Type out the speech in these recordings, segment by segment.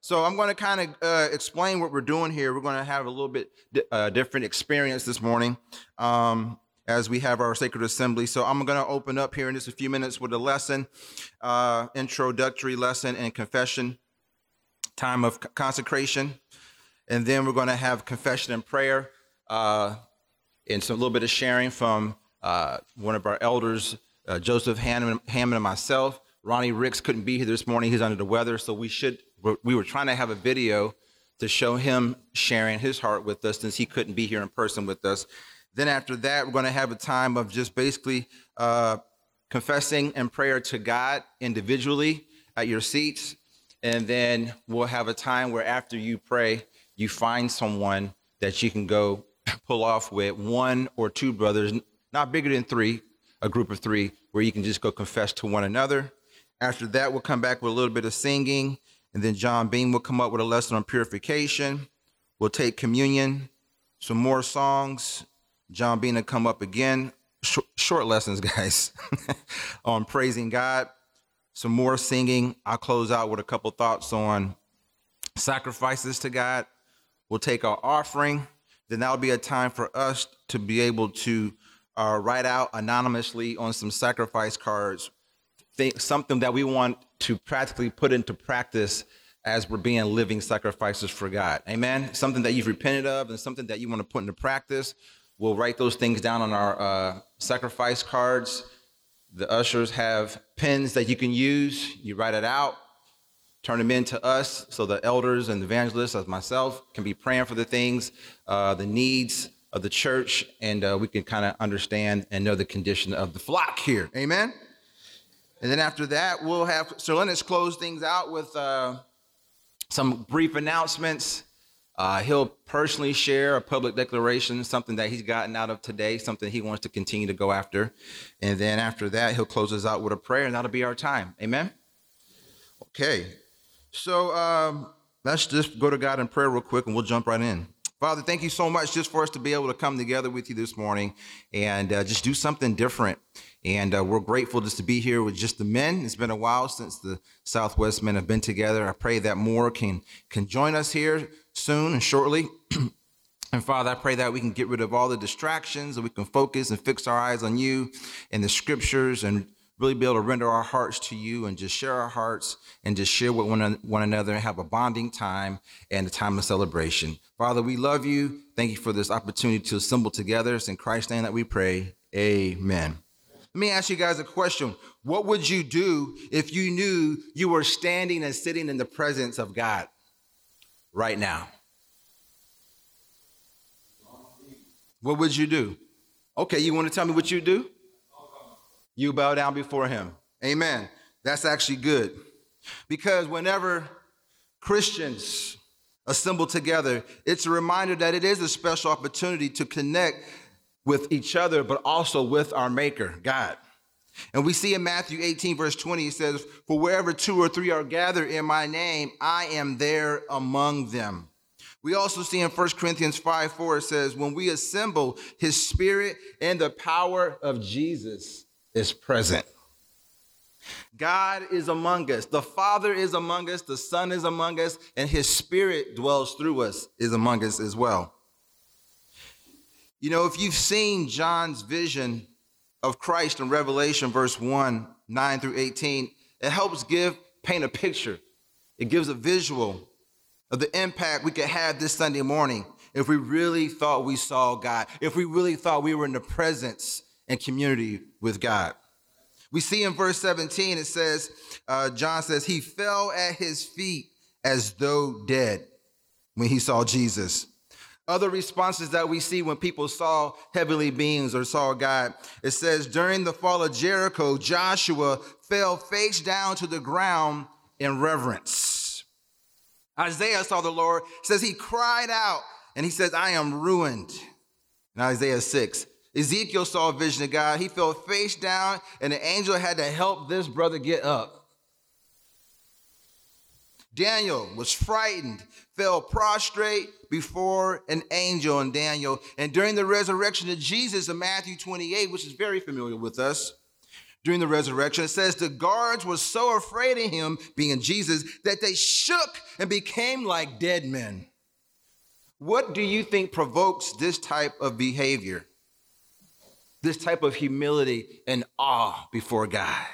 So I'm going to kind of uh, explain what we're doing here. We're going to have a little bit di- uh, different experience this morning um, as we have our sacred assembly. So I'm going to open up here in just a few minutes with a lesson, uh, introductory lesson and confession, time of c- consecration, and then we're going to have confession and prayer, uh, and some little bit of sharing from uh, one of our elders, uh, Joseph Hammond, Hammond and myself. Ronnie Ricks couldn't be here this morning. He's under the weather, so we should. We were trying to have a video to show him sharing his heart with us since he couldn't be here in person with us. Then after that, we're going to have a time of just basically uh, confessing and prayer to God individually at your seats, and then we'll have a time where after you pray, you find someone that you can go pull off with one or two brothers, not bigger than three, a group of three, where you can just go confess to one another after that, we'll come back with a little bit of singing, and then John Bean will come up with a lesson on purification. We'll take communion, some more songs. John Bean will come up again. Short, short lessons, guys, on praising God. Some more singing. I'll close out with a couple thoughts on sacrifices to God. We'll take our offering. Then that'll be a time for us to be able to uh, write out anonymously on some sacrifice cards think something that we want to practically put into practice as we're being living sacrifices for God. Amen. Something that you've repented of and something that you want to put into practice. We'll write those things down on our uh, sacrifice cards. The ushers have pens that you can use. You write it out, turn them in to us so the elders and evangelists, as myself, can be praying for the things, uh, the needs of the church, and uh, we can kind of understand and know the condition of the flock here. Amen. And then after that, we'll have Sir Lennox close things out with uh, some brief announcements. Uh, he'll personally share a public declaration, something that he's gotten out of today, something he wants to continue to go after. And then after that, he'll close us out with a prayer, and that'll be our time. Amen? Okay. So um, let's just go to God in prayer real quick, and we'll jump right in. Father, thank you so much just for us to be able to come together with you this morning and uh, just do something different. And uh, we're grateful just to be here with just the men. It's been a while since the Southwest men have been together. I pray that more can can join us here soon and shortly. and Father, I pray that we can get rid of all the distractions and we can focus and fix our eyes on you and the scriptures and really be able to render our hearts to you and just share our hearts and just share with one, one another and have a bonding time and a time of celebration. Father, we love you. Thank you for this opportunity to assemble together. It's in Christ's name that we pray. Amen. Let me ask you guys a question. What would you do if you knew you were standing and sitting in the presence of God right now? What would you do? Okay, you want to tell me what you do? You bow down before him. Amen. That's actually good. Because whenever Christians assemble together, it's a reminder that it is a special opportunity to connect with each other, but also with our Maker, God. And we see in Matthew 18, verse 20, it says, For wherever two or three are gathered in my name, I am there among them. We also see in 1 Corinthians 5 4, it says, When we assemble, his spirit and the power of Jesus is present. God is among us. The Father is among us. The Son is among us. And his spirit dwells through us, is among us as well. You know, if you've seen John's vision of Christ in Revelation, verse 1, 9 through 18, it helps give, paint a picture. It gives a visual of the impact we could have this Sunday morning if we really thought we saw God, if we really thought we were in the presence and community with God. We see in verse 17, it says, uh, John says, He fell at his feet as though dead when he saw Jesus. Other responses that we see when people saw heavenly beings or saw God, it says, During the fall of Jericho, Joshua fell face down to the ground in reverence. Isaiah saw the Lord, says he cried out and he says, I am ruined. In Isaiah 6, Ezekiel saw a vision of God. He fell face down, and the angel had to help this brother get up. Daniel was frightened, fell prostrate before an angel in Daniel. And during the resurrection of Jesus in Matthew 28, which is very familiar with us, during the resurrection. It says the guards were so afraid of him, being Jesus, that they shook and became like dead men. What do you think provokes this type of behavior? This type of humility and awe before God?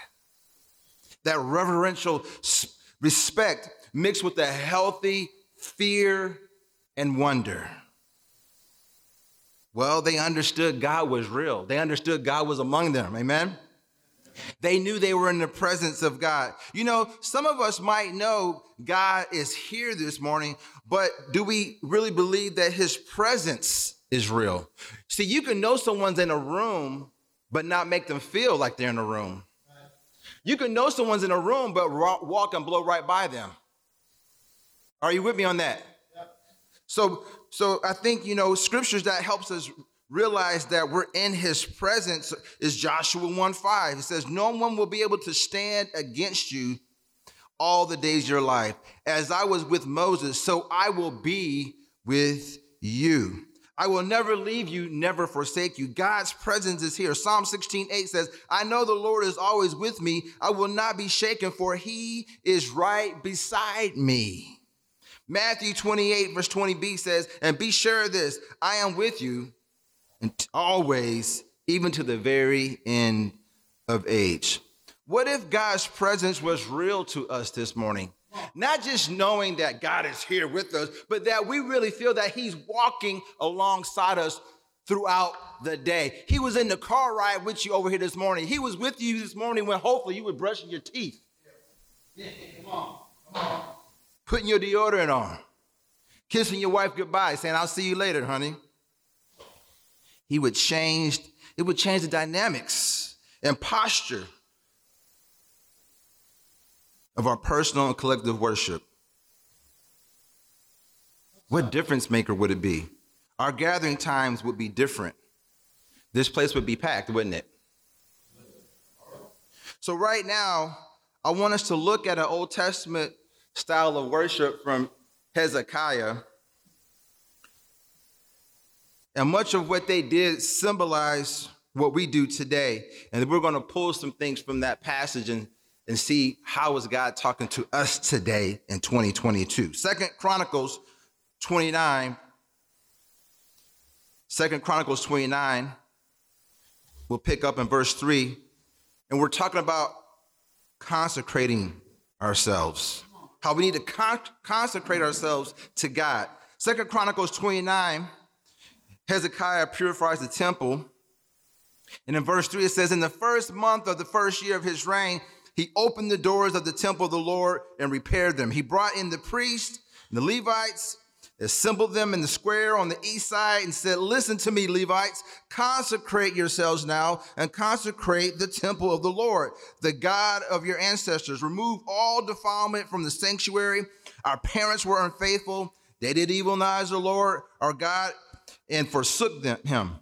That reverential respect mixed with a healthy fear and wonder. Well, they understood God was real. They understood God was among them. Amen. They knew they were in the presence of God. You know, some of us might know God is here this morning, but do we really believe that his presence is real? See, you can know someone's in a room, but not make them feel like they're in a room. You can know someone's in a room, but walk and blow right by them. Are you with me on that? So, so I think you know scriptures that helps us realize that we're in his presence is Joshua 1 5. It says, No one will be able to stand against you all the days of your life. As I was with Moses, so I will be with you. I will never leave you, never forsake you. God's presence is here. Psalm 16, 8 says, I know the Lord is always with me. I will not be shaken, for he is right beside me. Matthew 28, verse 20b says, And be sure of this, I am with you and always, even to the very end of age. What if God's presence was real to us this morning? Not just knowing that God is here with us, but that we really feel that He's walking alongside us throughout the day. He was in the car ride with you over here this morning. He was with you this morning when hopefully you were brushing your teeth. Yeah, come on. Come on. Putting your deodorant on. Kissing your wife goodbye, saying, I'll see you later, honey he would change, it would change the dynamics and posture of our personal and collective worship. What difference maker would it be? Our gathering times would be different. This place would be packed, wouldn't it? So, right now, I want us to look at an Old Testament style of worship from Hezekiah and much of what they did symbolized what we do today. And we're going to pull some things from that passage and, and see how is God talking to us today in 2022. Second Chronicles 29. Second Chronicles 29. We'll pick up in verse 3. And we're talking about consecrating ourselves. How we need to con- consecrate ourselves to God. Second Chronicles 29 Hezekiah purifies the temple. And in verse 3, it says, In the first month of the first year of his reign, he opened the doors of the temple of the Lord and repaired them. He brought in the priests, and the Levites, assembled them in the square on the east side, and said, Listen to me, Levites, consecrate yourselves now and consecrate the temple of the Lord, the God of your ancestors. Remove all defilement from the sanctuary. Our parents were unfaithful. They did evil of the Lord. Our God and forsook them, him.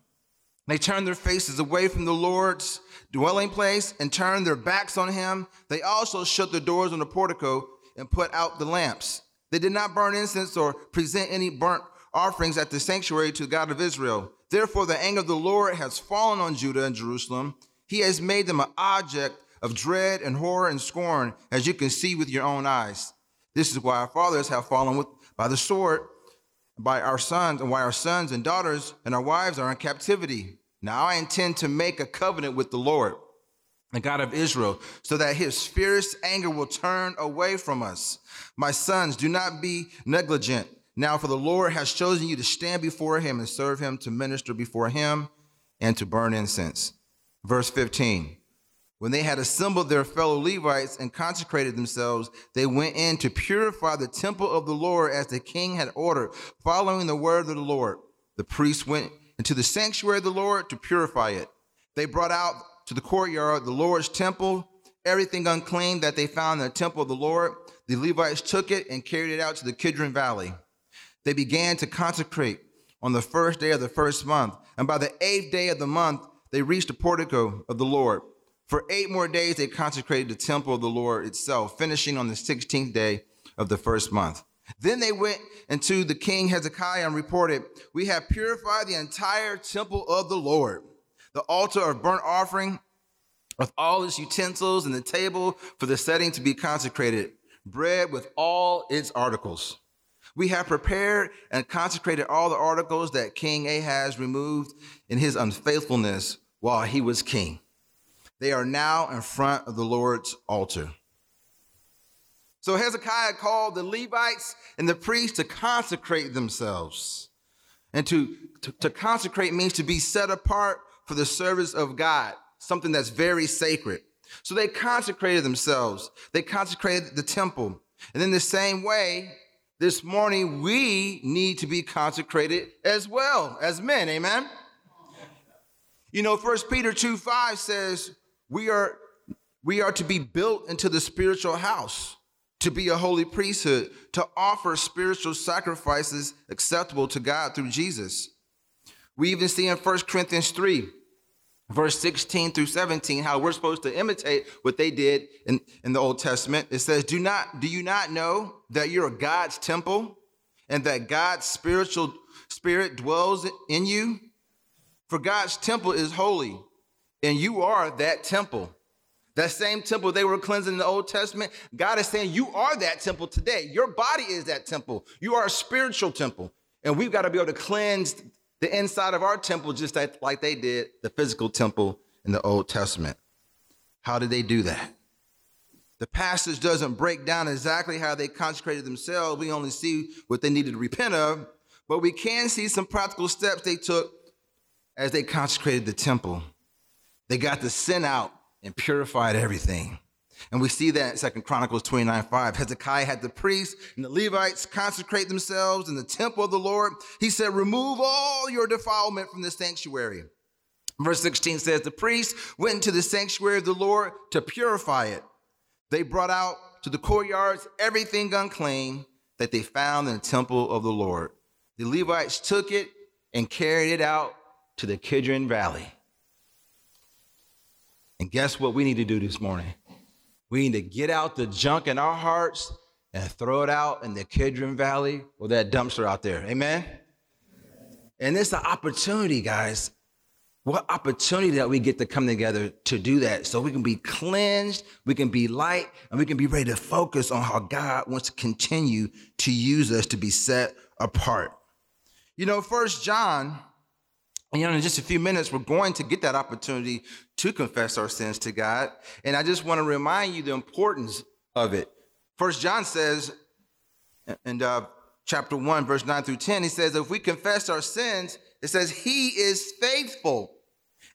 They turned their faces away from the Lord's dwelling place and turned their backs on him. They also shut the doors on the portico and put out the lamps. They did not burn incense or present any burnt offerings at the sanctuary to the God of Israel. Therefore, the anger of the Lord has fallen on Judah and Jerusalem. He has made them an object of dread and horror and scorn, as you can see with your own eyes. This is why our fathers have fallen with, by the sword by our sons and why our sons and daughters and our wives are in captivity. Now I intend to make a covenant with the Lord, the God of Israel, so that his fierce anger will turn away from us. My sons, do not be negligent. Now, for the Lord has chosen you to stand before him and serve him, to minister before him, and to burn incense. Verse 15. When they had assembled their fellow Levites and consecrated themselves, they went in to purify the temple of the Lord as the king had ordered, following the word of the Lord. The priests went into the sanctuary of the Lord to purify it. They brought out to the courtyard the Lord's temple, everything unclean that they found in the temple of the Lord. The Levites took it and carried it out to the Kidron Valley. They began to consecrate on the first day of the first month, and by the eighth day of the month, they reached the portico of the Lord. For eight more days, they consecrated the temple of the Lord itself, finishing on the 16th day of the first month. Then they went into the king Hezekiah and reported, We have purified the entire temple of the Lord. The altar of burnt offering with all its utensils and the table for the setting to be consecrated, bread with all its articles. We have prepared and consecrated all the articles that King Ahaz removed in his unfaithfulness while he was king. They are now in front of the Lord's altar. So Hezekiah called the Levites and the priests to consecrate themselves. And to, to, to, consecrate means to be set apart for the service of God, something that's very sacred. So they consecrated themselves. They consecrated the temple. And in the same way, this morning, we need to be consecrated as well as men. Amen. You know, First Peter 2 5 says, we are, we are to be built into the spiritual house, to be a holy priesthood, to offer spiritual sacrifices acceptable to God through Jesus. We even see in 1 Corinthians 3 verse 16 through 17 how we're supposed to imitate what they did in, in the old testament. It says do not do you not know that you're god's temple and that god's spiritual spirit dwells in you? For god's temple is holy and you are that temple that same temple they were cleansing in the old testament god is saying you are that temple today your body is that temple you are a spiritual temple and we've got to be able to cleanse the inside of our temple just like they did the physical temple in the Old Testament. How did they do that? The passage doesn't break down exactly how they consecrated themselves. We only see what they needed to repent of, but we can see some practical steps they took as they consecrated the temple. They got the sin out and purified everything. And we see that in Second Chronicles 29 5. Hezekiah had the priests and the Levites consecrate themselves in the temple of the Lord. He said, Remove all your defilement from the sanctuary. Verse 16 says, The priests went into the sanctuary of the Lord to purify it. They brought out to the courtyards everything unclean that they found in the temple of the Lord. The Levites took it and carried it out to the Kidron Valley. And guess what we need to do this morning? We need to get out the junk in our hearts and throw it out in the Kidron Valley or that dumpster out there. Amen? And it's an opportunity, guys. What opportunity that we get to come together to do that so we can be cleansed, we can be light, and we can be ready to focus on how God wants to continue to use us to be set apart. You know, First John you know, in just a few minutes, we're going to get that opportunity to confess our sins to God. And I just want to remind you the importance of it. First John says, in uh, chapter 1, verse 9 through 10, he says, if we confess our sins, it says, he is faithful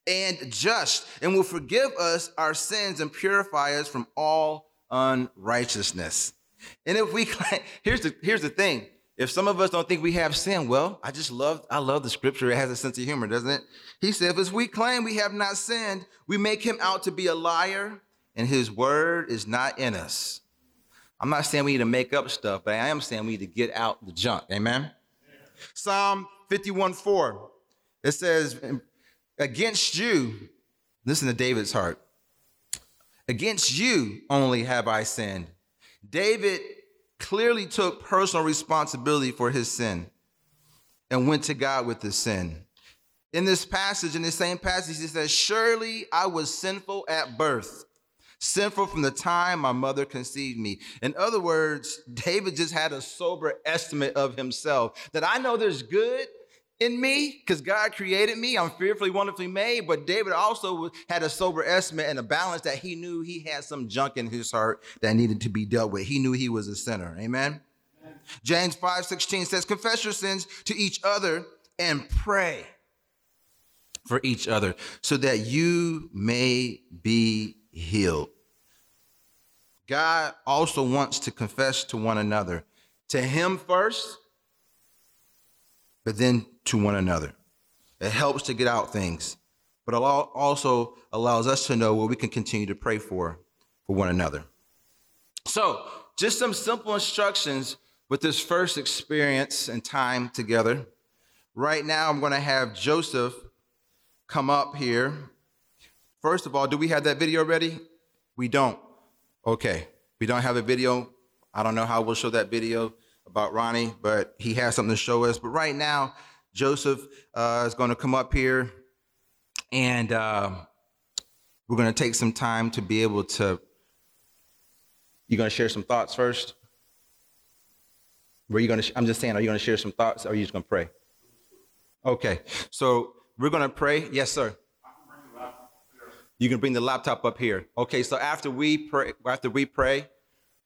and just and will forgive us our sins and purify us from all unrighteousness. And if we, here's the, here's the thing if some of us don't think we have sin, well, I just love, I love the scripture. It has a sense of humor, doesn't it? He said, if we claim we have not sinned, we make him out to be a liar and his word is not in us. I'm not saying we need to make up stuff, but I am saying we need to get out the junk. Amen. Psalm 51 4. It says, Against you, listen to David's heart. Against you only have I sinned. David clearly took personal responsibility for his sin and went to God with his sin. In this passage, in the same passage, he says, Surely I was sinful at birth, sinful from the time my mother conceived me. In other words, David just had a sober estimate of himself that I know there's good in me because God created me. I'm fearfully, wonderfully made. But David also had a sober estimate and a balance that he knew he had some junk in his heart that needed to be dealt with. He knew he was a sinner. Amen. Amen. James 5 16 says, Confess your sins to each other and pray for each other so that you may be healed. God also wants to confess to one another, to Him first, but then to one another. It helps to get out things, but it also allows us to know what we can continue to pray for for one another. So, just some simple instructions with this first experience and time together. Right now, I'm going to have Joseph come up here. First of all, do we have that video ready? We don't. Okay. We don't have a video. I don't know how we'll show that video about Ronnie, but he has something to show us. But right now, Joseph uh, is going to come up here and uh, we're going to take some time to be able to. You're going to share some thoughts first? Were you going to? I'm just saying, are you going to share some thoughts or are you just going to pray? Okay, so we're going to pray. Yes, sir. You can bring the laptop up here. Okay, so after we pray, after we pray,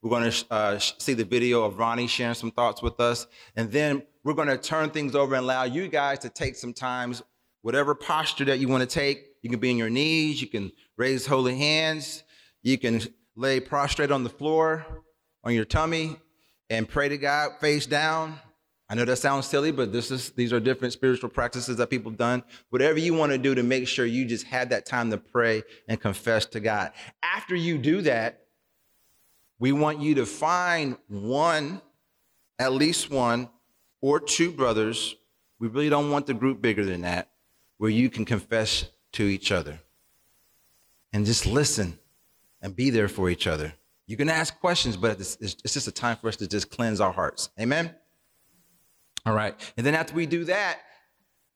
we're going to uh, see the video of Ronnie sharing some thoughts with us, and then we're going to turn things over and allow you guys to take some times, whatever posture that you want to take. You can be on your knees, you can raise holy hands, you can lay prostrate on the floor, on your tummy, and pray to God face down. I know that sounds silly, but this is these are different spiritual practices that people have done. Whatever you want to do to make sure you just had that time to pray and confess to God. After you do that, we want you to find one, at least one, or two brothers. We really don't want the group bigger than that, where you can confess to each other. And just listen and be there for each other. You can ask questions, but it's, just a time for us to just cleanse our hearts. Amen? All right. And then after we do that,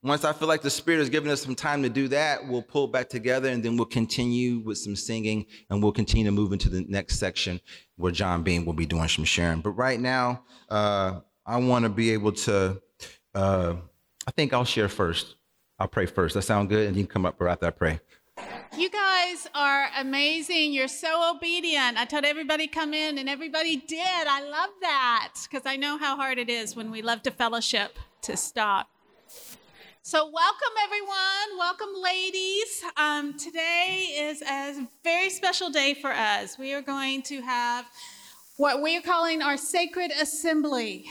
once I feel like the Spirit has given us some time to do that, we'll pull back together and then we'll continue with some singing and we'll continue to move into the next section where John Bean will be doing some sharing. But right now, uh, I want to be able to, uh, I think I'll share first. I'll pray first. That sound good? And you can come up right after I pray. You guys are amazing. You're so obedient. I told everybody come in and everybody did. I love that because I know how hard it is when we love to fellowship to stop. So, welcome everyone. Welcome, ladies. Um, today is a very special day for us. We are going to have what we are calling our sacred assembly.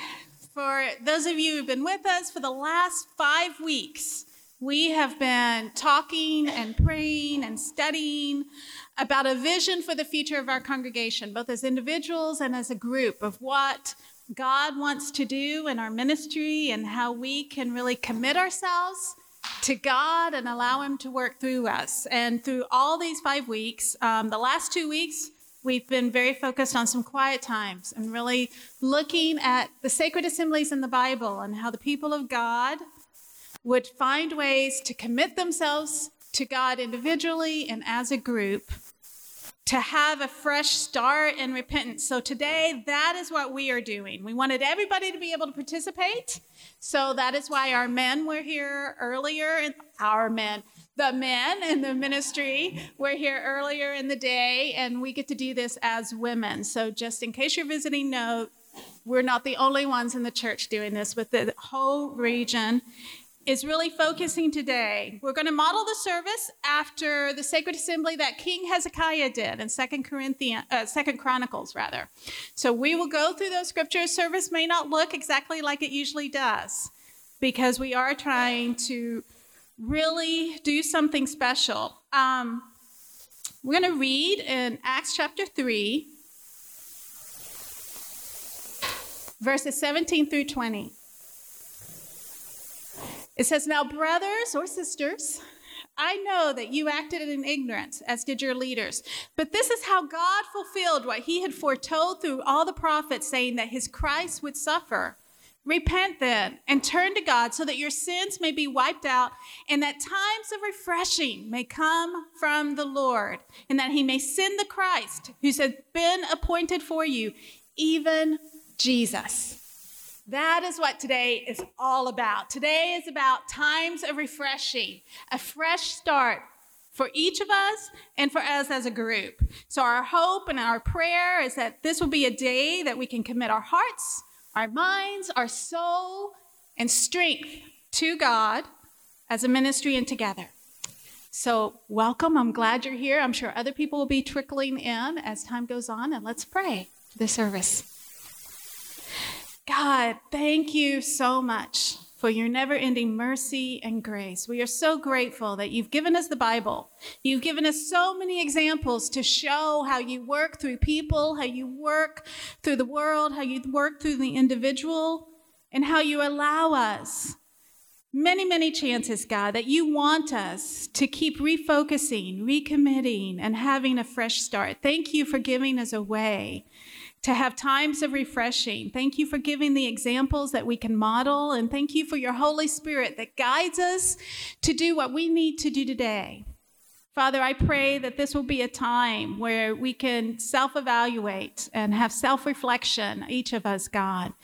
For those of you who've been with us for the last five weeks, we have been talking and praying and studying about a vision for the future of our congregation, both as individuals and as a group, of what God wants to do in our ministry and how we can really commit ourselves to God and allow Him to work through us. And through all these five weeks, um, the last two weeks, we've been very focused on some quiet times and really looking at the sacred assemblies in the Bible and how the people of God would find ways to commit themselves to God individually and as a group to have a fresh start in repentance. So today, that is what we are doing. We wanted everybody to be able to participate. So that is why our men were here earlier, our men, the men in the ministry were here earlier in the day, and we get to do this as women. So just in case you're visiting, note, we're not the only ones in the church doing this, but the whole region is really focusing today. We're going to model the service after the sacred assembly that King Hezekiah did in Second Corinthians, uh, Second Chronicles, rather. So we will go through those scriptures. Service may not look exactly like it usually does, because we are trying to really do something special. Um, we're going to read in Acts chapter three, verses 17 through 20. It says, Now, brothers or sisters, I know that you acted in ignorance, as did your leaders. But this is how God fulfilled what he had foretold through all the prophets, saying that his Christ would suffer. Repent then and turn to God so that your sins may be wiped out and that times of refreshing may come from the Lord and that he may send the Christ who has been appointed for you, even Jesus. That is what today is all about. Today is about times of refreshing, a fresh start for each of us and for us as a group. So, our hope and our prayer is that this will be a day that we can commit our hearts, our minds, our soul, and strength to God as a ministry and together. So, welcome. I'm glad you're here. I'm sure other people will be trickling in as time goes on, and let's pray for the service. God, thank you so much for your never ending mercy and grace. We are so grateful that you've given us the Bible. You've given us so many examples to show how you work through people, how you work through the world, how you work through the individual, and how you allow us many, many chances, God, that you want us to keep refocusing, recommitting, and having a fresh start. Thank you for giving us a way to have times of refreshing. Thank you for giving the examples that we can model, and thank you for your Holy Spirit that guides us to do what we need to do today. Father, I pray that this will be a time where we can self evaluate and have self reflection, each of us, God.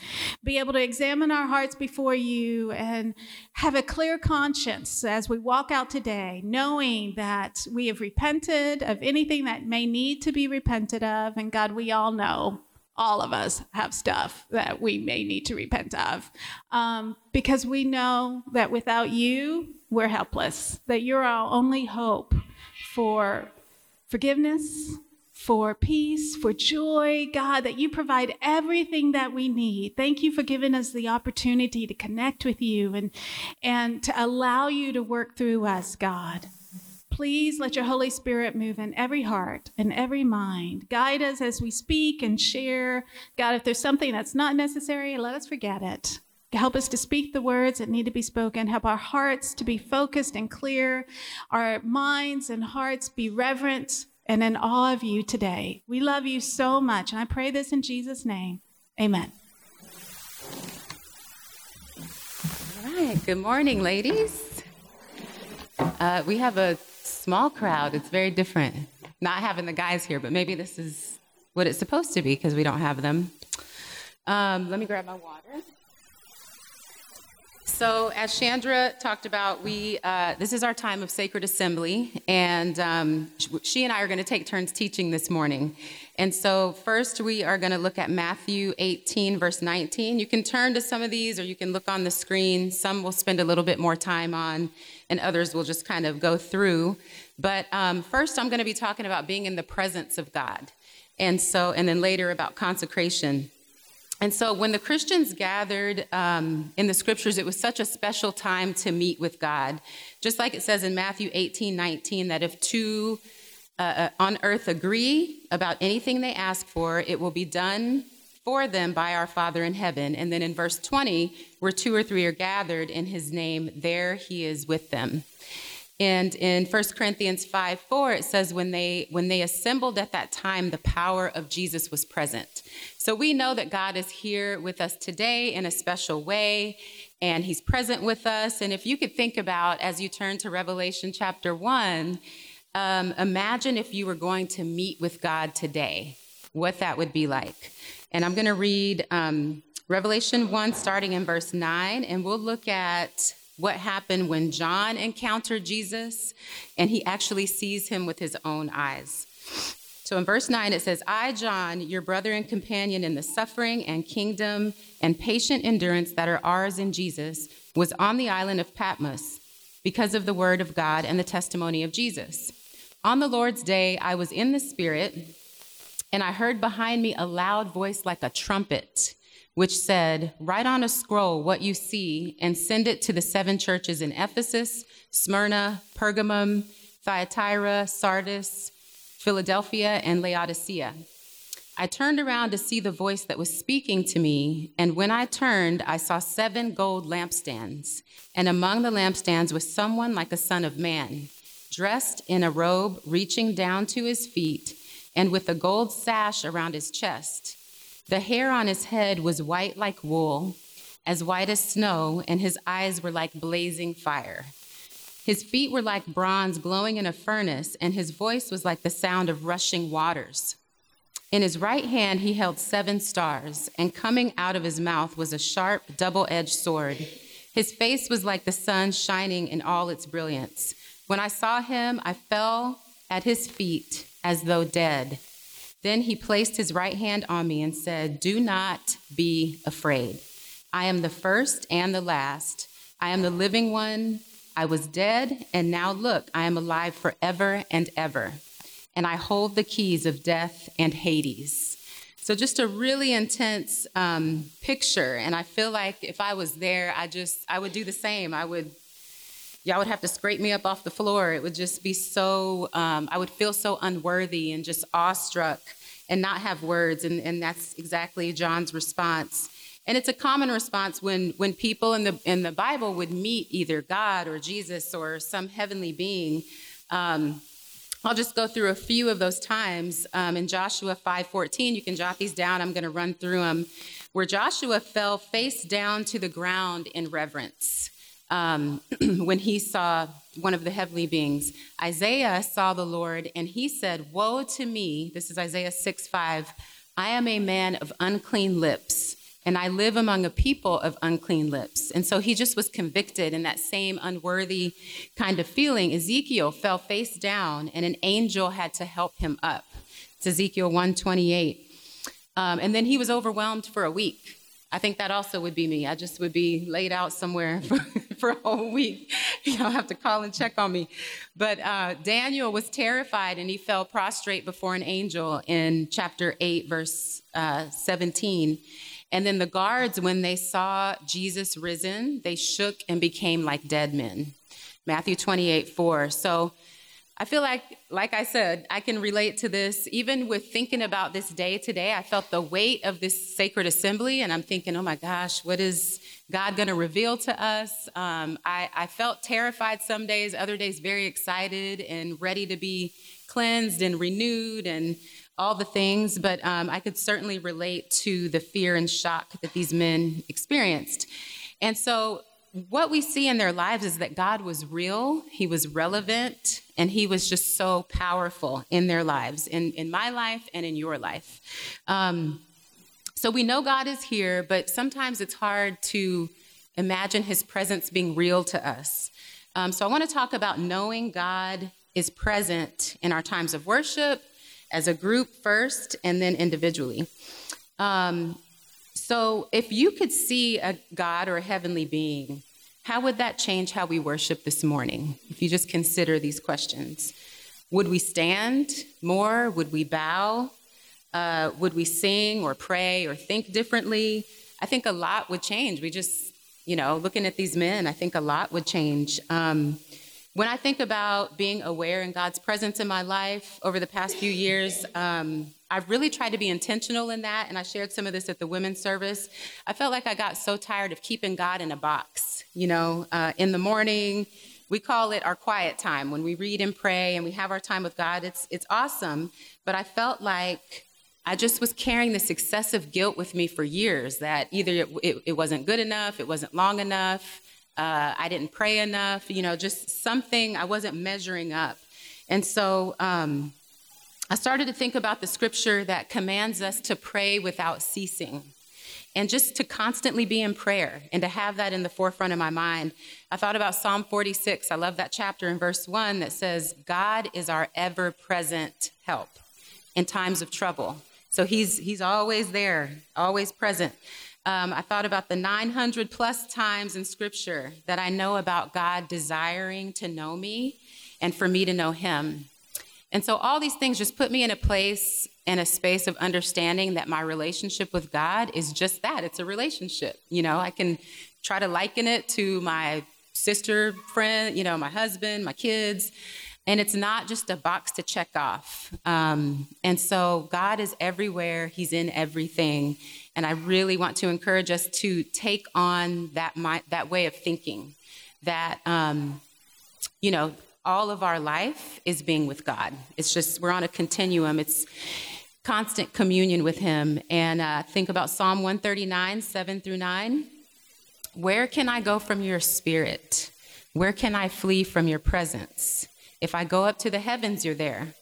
Be able to examine our hearts before you and have a clear conscience as we walk out today, knowing that we have repented of anything that may need to be repented of. And God, we all know all of us have stuff that we may need to repent of um, because we know that without you, we're helpless, that you're our only hope for forgiveness, for peace, for joy, God, that you provide everything that we need. Thank you for giving us the opportunity to connect with you and, and to allow you to work through us, God. Please let your Holy Spirit move in every heart and every mind. Guide us as we speak and share. God, if there's something that's not necessary, let us forget it. Help us to speak the words that need to be spoken. Help our hearts to be focused and clear. Our minds and hearts be reverent and in awe of you today. We love you so much. And I pray this in Jesus' name. Amen. All right. Good morning, ladies. Uh, we have a small crowd. It's very different. Not having the guys here, but maybe this is what it's supposed to be because we don't have them. Um, let me grab my water. So, as Chandra talked about, we uh, this is our time of sacred assembly, and um, she and I are going to take turns teaching this morning. And so, first, we are going to look at Matthew 18, verse 19. You can turn to some of these, or you can look on the screen. Some we'll spend a little bit more time on, and others we'll just kind of go through. But um, first, I'm going to be talking about being in the presence of God, and so, and then later about consecration. And so when the Christians gathered um, in the scriptures, it was such a special time to meet with God. Just like it says in Matthew 18 19, that if two uh, uh, on earth agree about anything they ask for, it will be done for them by our Father in heaven. And then in verse 20, where two or three are gathered in his name, there he is with them. And in 1 Corinthians 5 4, it says, when they, when they assembled at that time, the power of Jesus was present. So we know that God is here with us today in a special way, and he's present with us. And if you could think about, as you turn to Revelation chapter 1, um, imagine if you were going to meet with God today, what that would be like. And I'm going to read um, Revelation 1, starting in verse 9, and we'll look at what happened when John encountered Jesus and he actually sees him with his own eyes. So in verse 9, it says, I, John, your brother and companion in the suffering and kingdom and patient endurance that are ours in Jesus, was on the island of Patmos because of the word of God and the testimony of Jesus. On the Lord's day, I was in the Spirit, and I heard behind me a loud voice like a trumpet which said, Write on a scroll what you see and send it to the seven churches in Ephesus, Smyrna, Pergamum, Thyatira, Sardis, Philadelphia, and Laodicea. I turned around to see the voice that was speaking to me, and when I turned, I saw seven gold lampstands, and among the lampstands was someone like a son of man, dressed in a robe reaching down to his feet, and with a gold sash around his chest. The hair on his head was white like wool, as white as snow, and his eyes were like blazing fire. His feet were like bronze glowing in a furnace, and his voice was like the sound of rushing waters. In his right hand, he held seven stars, and coming out of his mouth was a sharp, double edged sword. His face was like the sun shining in all its brilliance. When I saw him, I fell at his feet as though dead. Then he placed his right hand on me and said, Do not be afraid. I am the first and the last. I am the living one. I was dead, and now look, I am alive forever and ever. And I hold the keys of death and Hades. So, just a really intense um, picture. And I feel like if I was there, I just, I would do the same. I would, y'all would have to scrape me up off the floor. It would just be so, um, I would feel so unworthy and just awestruck and not have words. And, and that's exactly John's response. And it's a common response when, when people in the, in the Bible would meet either God or Jesus or some heavenly being. Um, I'll just go through a few of those times. Um, in Joshua 5:14, you can jot these down. I'm going to run through them. Where Joshua fell face down to the ground in reverence. Um, when he saw one of the heavenly beings. Isaiah saw the Lord and he said, Woe to me, this is Isaiah 6 5, I am a man of unclean lips. And I live among a people of unclean lips. And so he just was convicted in that same unworthy kind of feeling. Ezekiel fell face down, and an angel had to help him up. It's Ezekiel 128. Um, and then he was overwhelmed for a week. I think that also would be me. I just would be laid out somewhere for, for a whole week. Y'all have to call and check on me. But uh, Daniel was terrified and he fell prostrate before an angel in chapter 8, verse uh, 17. And then the guards, when they saw Jesus risen, they shook and became like dead men. Matthew 28, 4. So I feel like, like I said, I can relate to this. Even with thinking about this day today, I felt the weight of this sacred assembly, and I'm thinking, oh my gosh, what is God going to reveal to us? Um, I, I felt terrified some days, other days very excited and ready to be cleansed and renewed and all the things, but um, I could certainly relate to the fear and shock that these men experienced. And so what we see in their lives is that God was real, He was relevant, and He was just so powerful in their lives, in, in my life and in your life. Um, so we know God is here, but sometimes it's hard to imagine His presence being real to us. Um, so I want to talk about knowing God is present in our times of worship, as a group first, and then individually. Um, so, if you could see a God or a heavenly being, how would that change how we worship this morning? If you just consider these questions, would we stand more? Would we bow? Uh, would we sing or pray or think differently? I think a lot would change. We just, you know, looking at these men, I think a lot would change. Um, when I think about being aware in God's presence in my life over the past few years, um, I've really tried to be intentional in that, and I shared some of this at the women's service. I felt like I got so tired of keeping God in a box. You know, uh, in the morning, we call it our quiet time when we read and pray and we have our time with God. It's it's awesome, but I felt like I just was carrying this excessive guilt with me for years that either it, it, it wasn't good enough, it wasn't long enough uh, I didn't pray enough, you know, just something I wasn't measuring up. And so um, I started to think about the scripture that commands us to pray without ceasing and just to constantly be in prayer and to have that in the forefront of my mind. I thought about Psalm 46. I love that chapter in verse 1 that says, God is our ever present help in times of trouble. So he's, he's always there, always present. Um, I thought about the 900 plus times in scripture that I know about God desiring to know me and for me to know him. And so all these things just put me in a place and a space of understanding that my relationship with God is just that it's a relationship. You know, I can try to liken it to my sister, friend, you know, my husband, my kids. And it's not just a box to check off. Um, and so God is everywhere, He's in everything. And I really want to encourage us to take on that, my, that way of thinking that, um, you know, all of our life is being with God. It's just, we're on a continuum. It's constant communion with Him. And uh, think about Psalm 139, 7 through 9. Where can I go from your spirit? Where can I flee from your presence? If I go up to the heavens, you're there.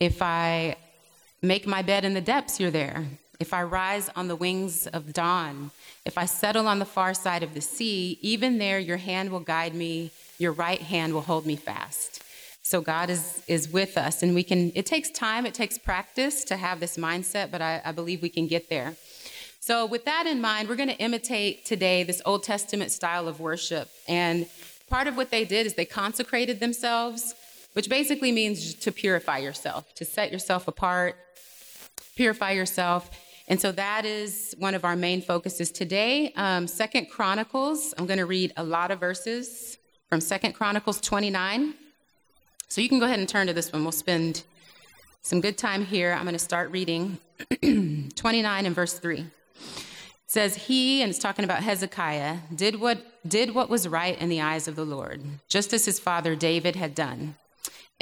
If I make my bed in the depths, you're there. If I rise on the wings of dawn, if I settle on the far side of the sea, even there your hand will guide me, your right hand will hold me fast. So God is is with us, and we can. It takes time, it takes practice to have this mindset, but I, I believe we can get there. So, with that in mind, we're going to imitate today this Old Testament style of worship, and part of what they did is they consecrated themselves, which basically means to purify yourself, to set yourself apart, purify yourself. And so that is one of our main focuses today. Um, Second Chronicles, I'm going to read a lot of verses from Second Chronicles 29. So you can go ahead and turn to this one. We'll spend some good time here. I'm going to start reading 29 and verse 3 says he and it's talking about hezekiah did what did what was right in the eyes of the lord just as his father david had done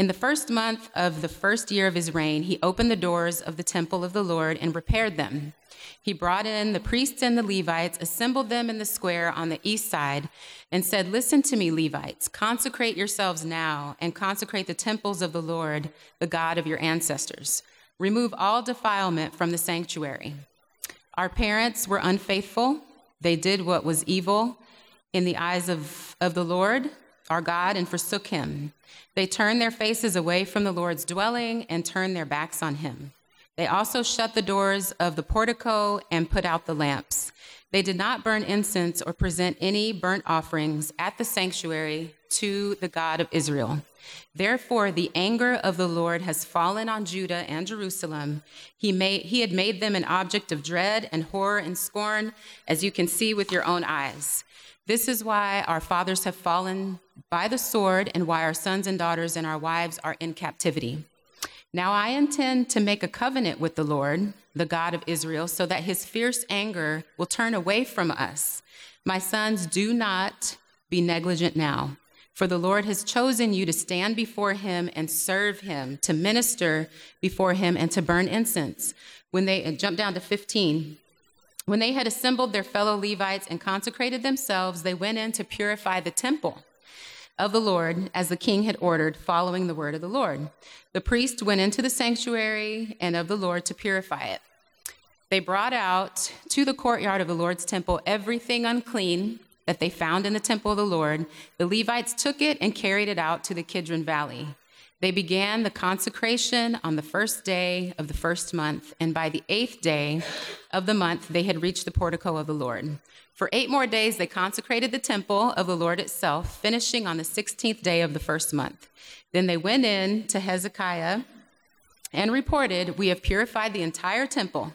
In the first month of the first year of his reign, he opened the doors of the temple of the Lord and repaired them. He brought in the priests and the Levites, assembled them in the square on the east side, and said, Listen to me, Levites, consecrate yourselves now and consecrate the temples of the Lord, the God of your ancestors. Remove all defilement from the sanctuary. Our parents were unfaithful, they did what was evil in the eyes of, of the Lord, our God, and forsook him. They turned their faces away from the Lord's dwelling and turned their backs on him. They also shut the doors of the portico and put out the lamps. They did not burn incense or present any burnt offerings at the sanctuary to the God of Israel. Therefore, the anger of the Lord has fallen on Judah and Jerusalem. He, made, he had made them an object of dread and horror and scorn, as you can see with your own eyes. This is why our fathers have fallen by the sword and why our sons and daughters and our wives are in captivity. Now I intend to make a covenant with the Lord, the God of Israel, so that his fierce anger will turn away from us. My sons, do not be negligent now, for the Lord has chosen you to stand before him and serve him, to minister before him and to burn incense. When they uh, jump down to 15, when they had assembled their fellow Levites and consecrated themselves, they went in to purify the temple of the Lord as the king had ordered, following the word of the Lord. The priest went into the sanctuary and of the Lord to purify it. They brought out to the courtyard of the Lord's temple everything unclean that they found in the temple of the Lord. The Levites took it and carried it out to the Kidron Valley. They began the consecration on the first day of the first month, and by the eighth day of the month, they had reached the portico of the Lord. For eight more days, they consecrated the temple of the Lord itself, finishing on the 16th day of the first month. Then they went in to Hezekiah and reported, We have purified the entire temple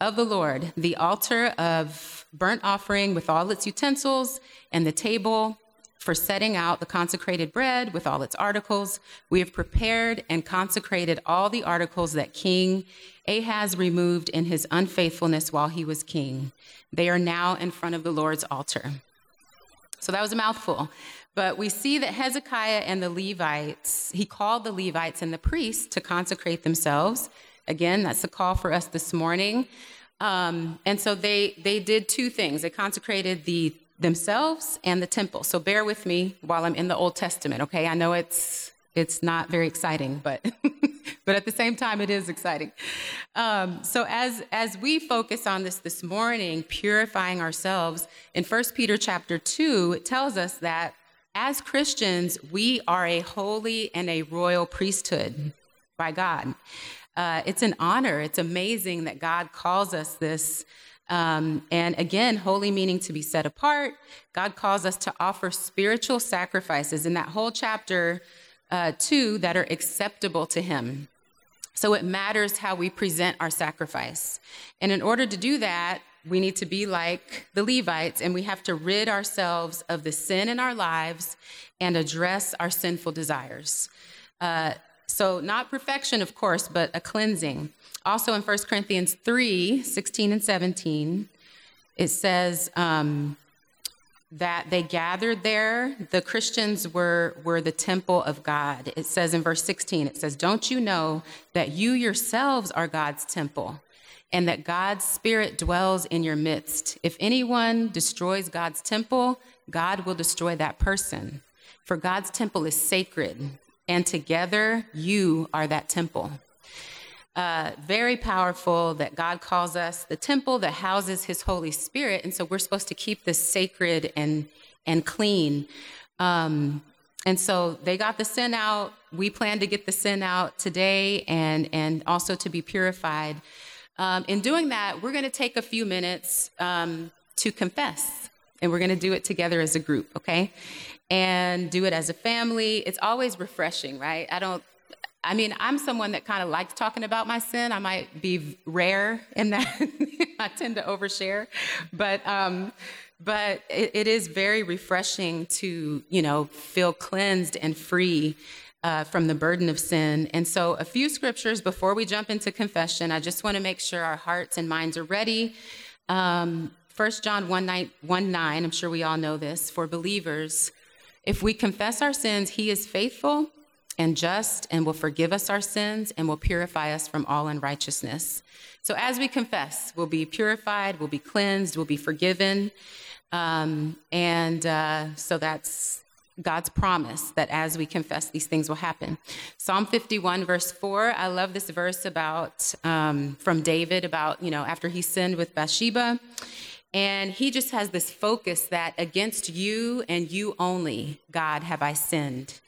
of the Lord, the altar of burnt offering with all its utensils, and the table for setting out the consecrated bread with all its articles. We have prepared and consecrated all the articles that King Ahaz removed in his unfaithfulness while he was king. They are now in front of the Lord's altar. So that was a mouthful. But we see that Hezekiah and the Levites, he called the Levites and the priests to consecrate themselves. Again, that's a call for us this morning. Um, and so they, they did two things. They consecrated the themselves and the temple. So bear with me while I'm in the Old Testament, okay? I know it's it's not very exciting, but but at the same time, it is exciting. Um, so as as we focus on this this morning, purifying ourselves in First Peter chapter two, it tells us that as Christians, we are a holy and a royal priesthood by God. Uh, it's an honor. It's amazing that God calls us this um, and again, holy meaning to be set apart. God calls us to offer spiritual sacrifices in that whole chapter uh, two that are acceptable to Him. So it matters how we present our sacrifice. And in order to do that, we need to be like the Levites and we have to rid ourselves of the sin in our lives and address our sinful desires. Uh, so, not perfection, of course, but a cleansing. Also in 1 Corinthians 3 16 and 17, it says um, that they gathered there. The Christians were, were the temple of God. It says in verse 16, it says, Don't you know that you yourselves are God's temple? and that God's Spirit dwells in your midst. If anyone destroys God's temple, God will destroy that person. For God's temple is sacred, and together you are that temple. Uh, very powerful that God calls us the temple that houses His Holy Spirit, and so we're supposed to keep this sacred and and clean. Um, and so they got the sin out. We plan to get the sin out today, and and also to be purified. Um, in doing that, we're going to take a few minutes um, to confess, and we're going to do it together as a group, okay? And do it as a family. It's always refreshing, right? I don't I mean, I'm someone that kind of likes talking about my sin. I might be rare in that I tend to overshare, but um, but it, it is very refreshing to you know feel cleansed and free uh, from the burden of sin. And so, a few scriptures before we jump into confession. I just want to make sure our hearts and minds are ready. Um, 1 John 1 9, 1 9, I'm sure we all know this, for believers, if we confess our sins, he is faithful and just and will forgive us our sins and will purify us from all unrighteousness. So as we confess, we'll be purified, we'll be cleansed, we'll be forgiven. Um, and uh, so that's God's promise that as we confess, these things will happen. Psalm 51, verse 4, I love this verse about um, from David about, you know, after he sinned with Bathsheba. And he just has this focus that against you and you only, God, have I sinned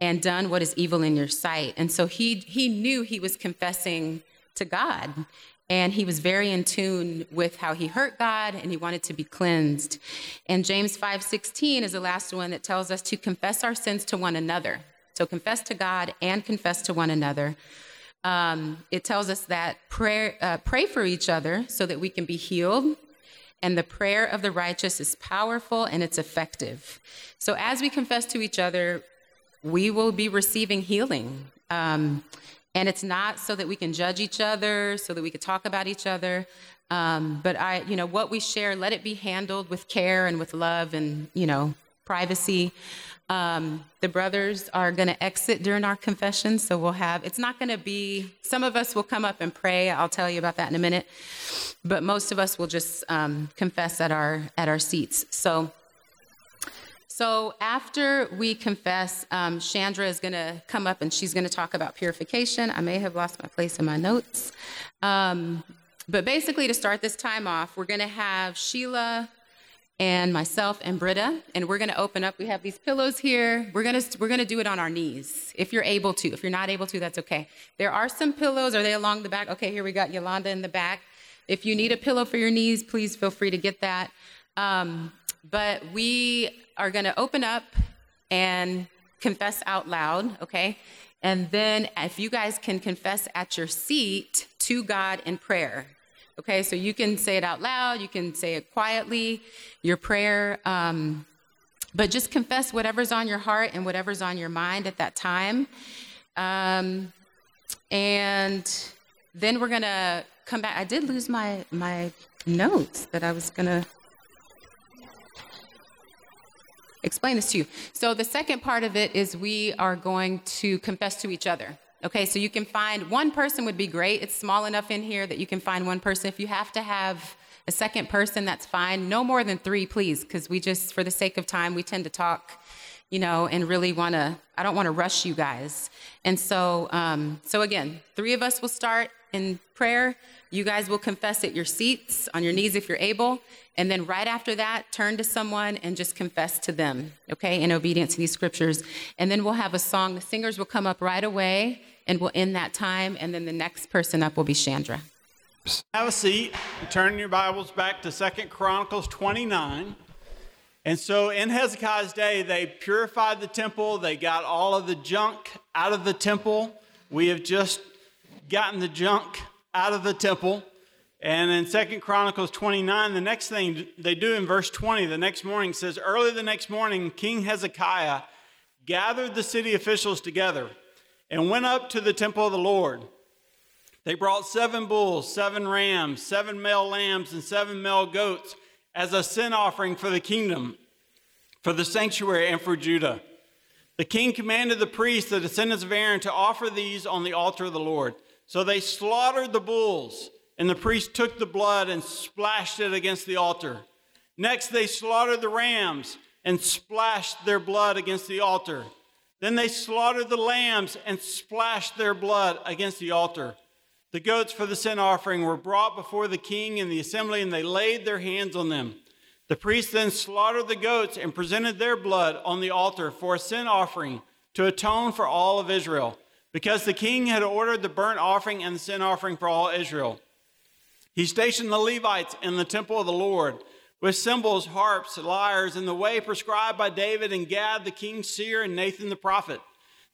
and done what is evil in your sight. And so he, he knew he was confessing to God. And he was very in tune with how he hurt God and he wanted to be cleansed. And James 5:16 is the last one that tells us to confess our sins to one another. So confess to God and confess to one another. Um, it tells us that prayer, uh, pray for each other so that we can be healed and the prayer of the righteous is powerful and it's effective. So as we confess to each other, we will be receiving healing. Um, and it's not so that we can judge each other, so that we can talk about each other. Um, but I, you know, what we share, let it be handled with care and with love and, you know, privacy. Um, the brothers are going to exit during our confession, so we'll have, it's not going to be, some of us will come up and pray. I'll tell you about that in a minute. But most of us will just um, confess at our, at our seats. So, so after we confess, um, Chandra is going to come up and she's going to talk about purification. I may have lost my place in my notes. Um, but basically, to start this time off, we're going to have Sheila, and myself and Britta, and we're going to open up. We have these pillows here. We're going to we're going to do it on our knees if you're able to. If you're not able to, that's okay. There are some pillows. Are they along the back? Okay, here we got Yolanda in the back. If you need a pillow for your knees, please feel free to get that. Um, but we are going to open up and confess out loud, okay? And then if you guys can confess at your seat to God in prayer. Okay, so you can say it out loud, you can say it quietly, your prayer, um, but just confess whatever's on your heart and whatever's on your mind at that time. Um, and then we're gonna come back. I did lose my my notes that I was gonna explain this to you. So the second part of it is we are going to confess to each other. Okay, so you can find one person would be great. It's small enough in here that you can find one person. If you have to have a second person, that's fine. No more than three, please, because we just, for the sake of time, we tend to talk, you know, and really want to. I don't want to rush you guys. And so, um, so again, three of us will start in prayer. You guys will confess at your seats, on your knees if you're able. And then right after that, turn to someone and just confess to them, okay, in obedience to these scriptures. And then we'll have a song. The singers will come up right away and we'll end that time. And then the next person up will be Chandra. Have a seat. Turn your Bibles back to Second Chronicles 29. And so in Hezekiah's day, they purified the temple. They got all of the junk out of the temple. We have just gotten the junk out of the temple. And in Second Chronicles 29, the next thing they do in verse 20, the next morning says, Early the next morning, King Hezekiah gathered the city officials together and went up to the temple of the Lord. They brought seven bulls, seven rams, seven male lambs, and seven male goats as a sin offering for the kingdom, for the sanctuary, and for Judah. The king commanded the priests, the descendants of Aaron, to offer these on the altar of the Lord. So they slaughtered the bulls, and the priest took the blood and splashed it against the altar. Next, they slaughtered the rams and splashed their blood against the altar. Then they slaughtered the lambs and splashed their blood against the altar. The goats for the sin offering were brought before the king and the assembly, and they laid their hands on them. The priests then slaughtered the goats and presented their blood on the altar for a sin offering to atone for all of Israel because the king had ordered the burnt offering and the sin offering for all Israel. He stationed the Levites in the temple of the Lord with cymbals, harps, lyres, in the way prescribed by David and Gad the king's seer and Nathan the prophet.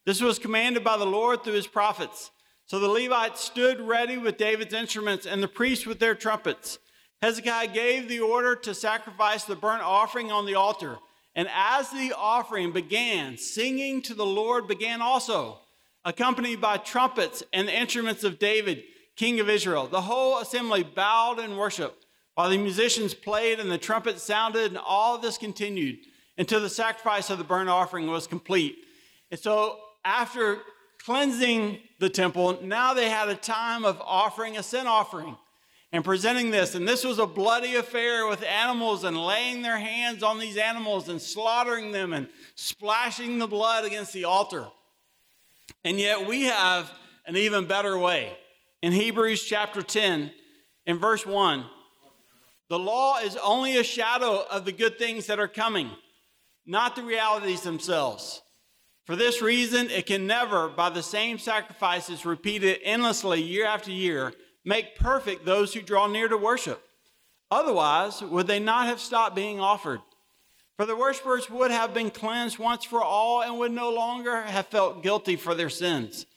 This was commanded by the Lord through his prophets. So the Levites stood ready with David's instruments and the priests with their trumpets. Hezekiah gave the order to sacrifice the burnt offering on the altar. And as the offering began, singing to the Lord began also accompanied by trumpets and the instruments of David, king of Israel. The whole assembly bowed in worship while the musicians played and the trumpets sounded, and all this continued until the sacrifice of the burnt offering was complete. And so, after cleansing the temple, now they had a time of offering a sin offering and presenting this. And this was a bloody affair with animals and laying their hands on these animals and slaughtering them and splashing the blood against the altar. And yet we have an even better way. In Hebrews chapter 10, in verse 1, the law is only a shadow of the good things that are coming, not the realities themselves. For this reason, it can never, by the same sacrifices repeated endlessly year after year, make perfect those who draw near to worship. Otherwise, would they not have stopped being offered? For the worshippers would have been cleansed once for all and would no longer have felt guilty for their sins.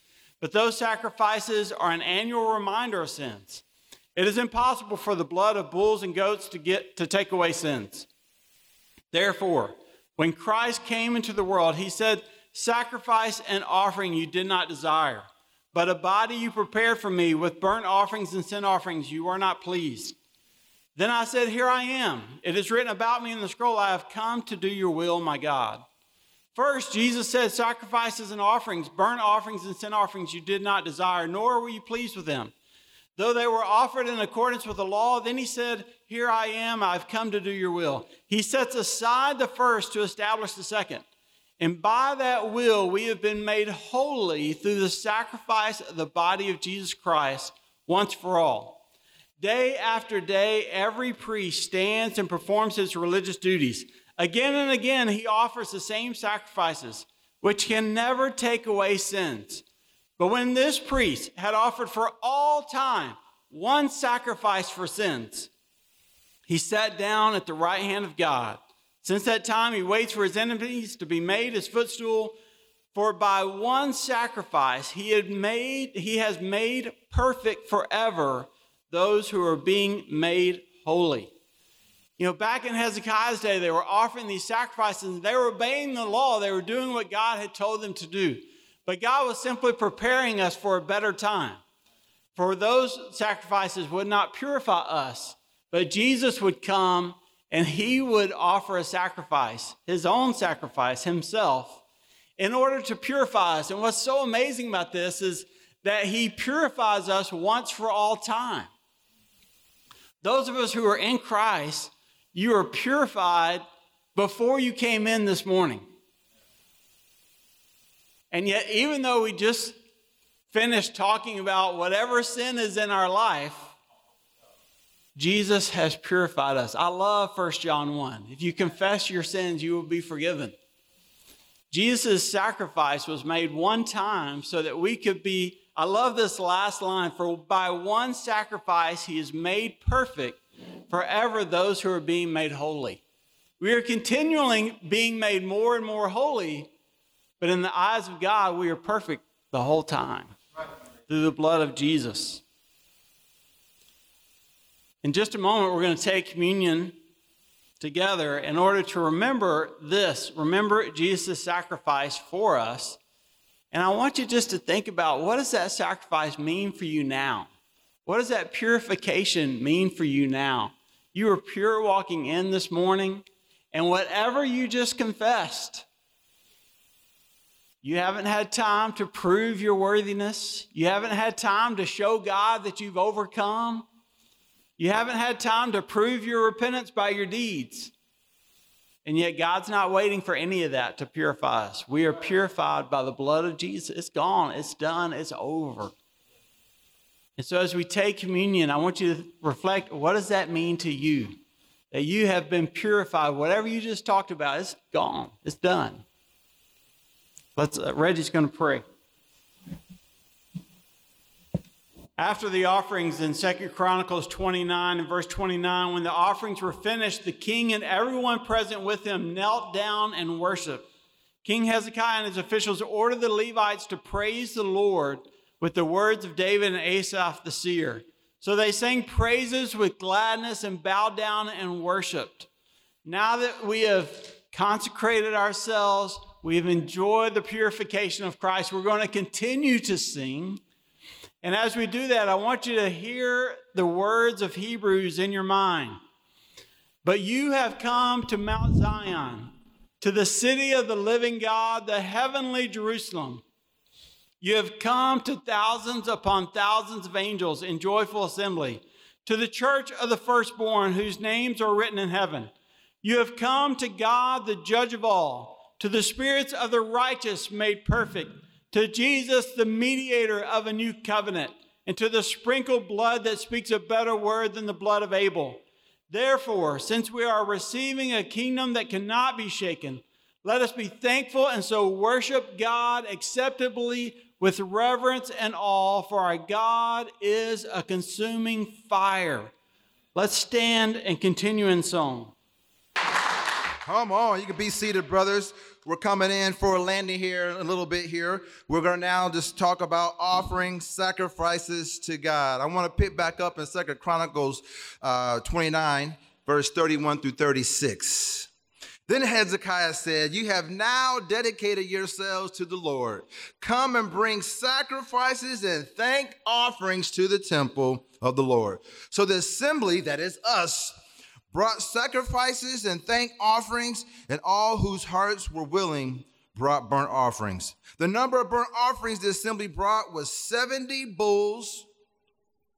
But those sacrifices are an annual reminder of sins. It is impossible for the blood of bulls and goats to get to take away sins. Therefore, when Christ came into the world, he said, Sacrifice and offering you did not desire, but a body you prepared for me with burnt offerings and sin offerings you are not pleased. Then I said, Here I am. It is written about me in the scroll, I have come to do your will, my God. First, Jesus said, Sacrifices and offerings, burnt offerings and sin offerings you did not desire, nor were you pleased with them. Though they were offered in accordance with the law, then he said, Here I am, I've come to do your will. He sets aside the first to establish the second. And by that will, we have been made holy through the sacrifice of the body of Jesus Christ once for all. Day after day, every priest stands and performs his religious duties. Again and again, he offers the same sacrifices, which can never take away sins. But when this priest had offered for all time one sacrifice for sins, he sat down at the right hand of God since that time, he waits for his enemies to be made his footstool. For by one sacrifice he had made, he has made perfect forever those who are being made holy. You know, back in Hezekiah's day, they were offering these sacrifices and they were obeying the law. They were doing what God had told them to do. But God was simply preparing us for a better time. For those sacrifices would not purify us, but Jesus would come and he would offer a sacrifice, his own sacrifice, himself, in order to purify us. And what's so amazing about this is that he purifies us once for all time. Those of us who are in Christ, you are purified before you came in this morning. And yet, even though we just finished talking about whatever sin is in our life, Jesus has purified us. I love 1 John 1. If you confess your sins, you will be forgiven. Jesus' sacrifice was made one time so that we could be. I love this last line for by one sacrifice, he is made perfect forever those who are being made holy. We are continually being made more and more holy, but in the eyes of God, we are perfect the whole time through the blood of Jesus. In just a moment, we're going to take communion together in order to remember this. Remember Jesus' sacrifice for us. And I want you just to think about what does that sacrifice mean for you now? What does that purification mean for you now? You are pure walking in this morning, and whatever you just confessed, you haven't had time to prove your worthiness. You haven't had time to show God that you've overcome. You haven't had time to prove your repentance by your deeds. And yet, God's not waiting for any of that to purify us. We are purified by the blood of Jesus. It's gone, it's done, it's over. And so, as we take communion, I want you to reflect what does that mean to you? That you have been purified. Whatever you just talked about, it's gone, it's done. Let's, uh, Reggie's going to pray. After the offerings in Second Chronicles 29 and verse 29, when the offerings were finished, the king and everyone present with him knelt down and worshiped. King Hezekiah and his officials ordered the Levites to praise the Lord with the words of David and Asaph the seer. So they sang praises with gladness and bowed down and worshiped. Now that we have consecrated ourselves, we have enjoyed the purification of Christ, we're going to continue to sing. And as we do that, I want you to hear the words of Hebrews in your mind. But you have come to Mount Zion, to the city of the living God, the heavenly Jerusalem, You have come to thousands upon thousands of angels in joyful assembly, to the church of the firstborn whose names are written in heaven. You have come to God, the judge of all, to the spirits of the righteous made perfect, to Jesus, the mediator of a new covenant, and to the sprinkled blood that speaks a better word than the blood of Abel. Therefore, since we are receiving a kingdom that cannot be shaken, let us be thankful and so worship God acceptably with reverence and awe, for our God is a consuming fire. Let's stand and continue in song. Come on, you can be seated, brothers. We're coming in for a landing here a little bit here. We're going to now just talk about offering sacrifices to God. I want to pick back up in Second Chronicles uh, 29, verse 31 through 36. Then Hezekiah said, You have now dedicated yourselves to the Lord. Come and bring sacrifices and thank offerings to the temple of the Lord. So the assembly, that is us, brought sacrifices and thank offerings, and all whose hearts were willing brought burnt offerings. The number of burnt offerings the assembly brought was 70 bulls,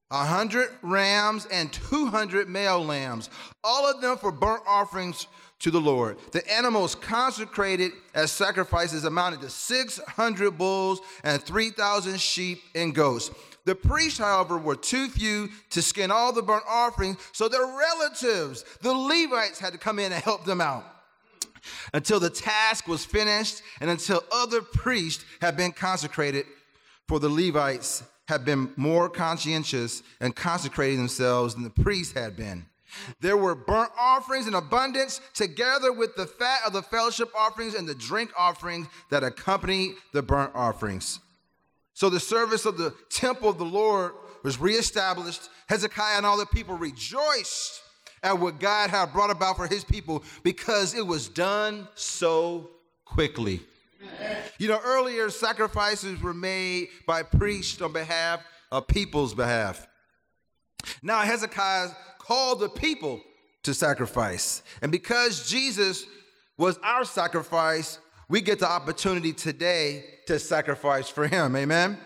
100 rams, and 200 male lambs, all of them for burnt offerings to the Lord. The animals consecrated as sacrifices amounted to 600 bulls and 3,000 sheep and goats. The priests, however, were too few to skin all the burnt offerings, so their relatives, the Levites, had to come in and help them out until the task was finished and until other priests had been consecrated, for the Levites had been more conscientious and consecrating themselves than the priests had been. There were burnt offerings in abundance, together with the fat of the fellowship offerings and the drink offerings that accompanied the burnt offerings. So the service of the temple of the Lord was reestablished. Hezekiah and all the people rejoiced at what God had brought about for his people because it was done so quickly. You know, earlier sacrifices were made by priests on behalf of people's behalf. Now Hezekiah called the people to sacrifice. And because Jesus was our sacrifice, we get the opportunity today to sacrifice for him. Amen.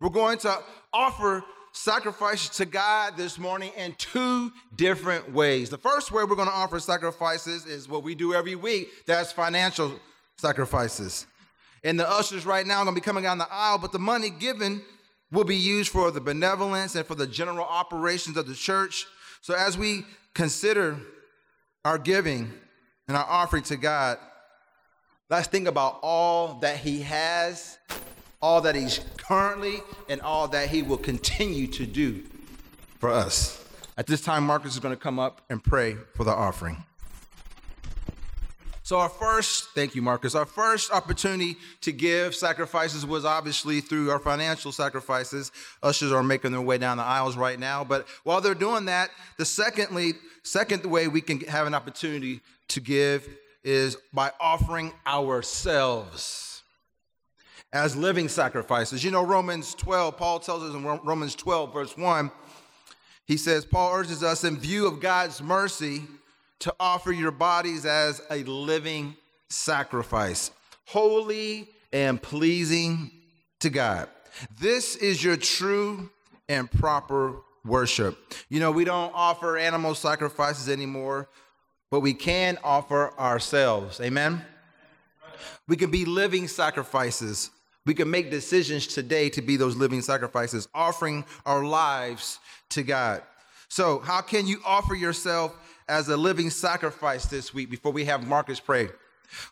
We're going to offer sacrifices to God this morning in two different ways. The first way we're going to offer sacrifices is what we do every week that's financial sacrifices. And the ushers right now are going to be coming down the aisle, but the money given will be used for the benevolence and for the general operations of the church. So as we consider our giving and our offering to God, let's think about all that He has, all that He's currently, and all that He will continue to do for us. At this time, Marcus is going to come up and pray for the offering. So, our first, thank you, Marcus, our first opportunity to give sacrifices was obviously through our financial sacrifices. Ushers are making their way down the aisles right now. But while they're doing that, the secondly, second way we can have an opportunity to give is by offering ourselves as living sacrifices. You know, Romans 12, Paul tells us in Romans 12, verse 1, he says, Paul urges us in view of God's mercy to offer your bodies as a living sacrifice, holy and pleasing to God. This is your true and proper worship. You know, we don't offer animal sacrifices anymore, but we can offer ourselves. Amen? We can be living sacrifices. We can make decisions today to be those living sacrifices, offering our lives to God. So, how can you offer yourself as a living sacrifice this week before we have Marcus pray?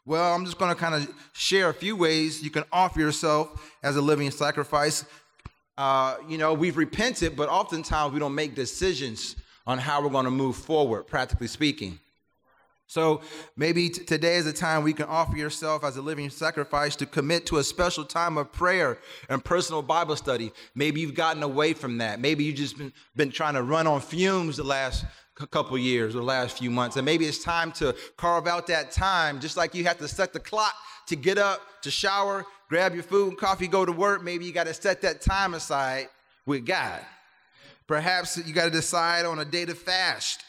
Well, I'm just going to kind of share a few ways you can offer yourself as a living sacrifice. Uh, you know, we've repented, but oftentimes we don't make decisions on how we're going to move forward, practically speaking. So maybe t- today is a time we can offer yourself as a living sacrifice to commit to a special time of prayer and personal Bible study. Maybe you've gotten away from that. Maybe you've just been, been trying to run on fumes the last couple years or the last few months. And maybe it's time to carve out that time, just like you have to set the clock to get up, to shower, grab your food and coffee, go to work. Maybe you got to set that time aside with God. Perhaps you got to decide on a day to fast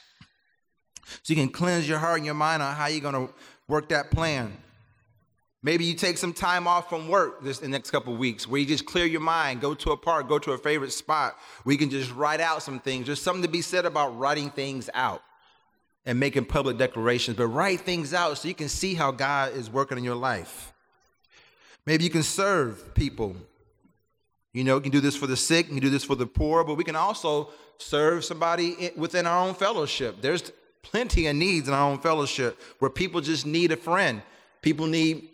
so you can cleanse your heart and your mind on how you're going to work that plan. Maybe you take some time off from work this the next couple weeks where you just clear your mind, go to a park, go to a favorite spot where you can just write out some things. There's something to be said about writing things out and making public declarations, but write things out so you can see how God is working in your life. Maybe you can serve people. You know, you can do this for the sick, you can do this for the poor, but we can also serve somebody within our own fellowship. There's plenty of needs in our own fellowship where people just need a friend. People need,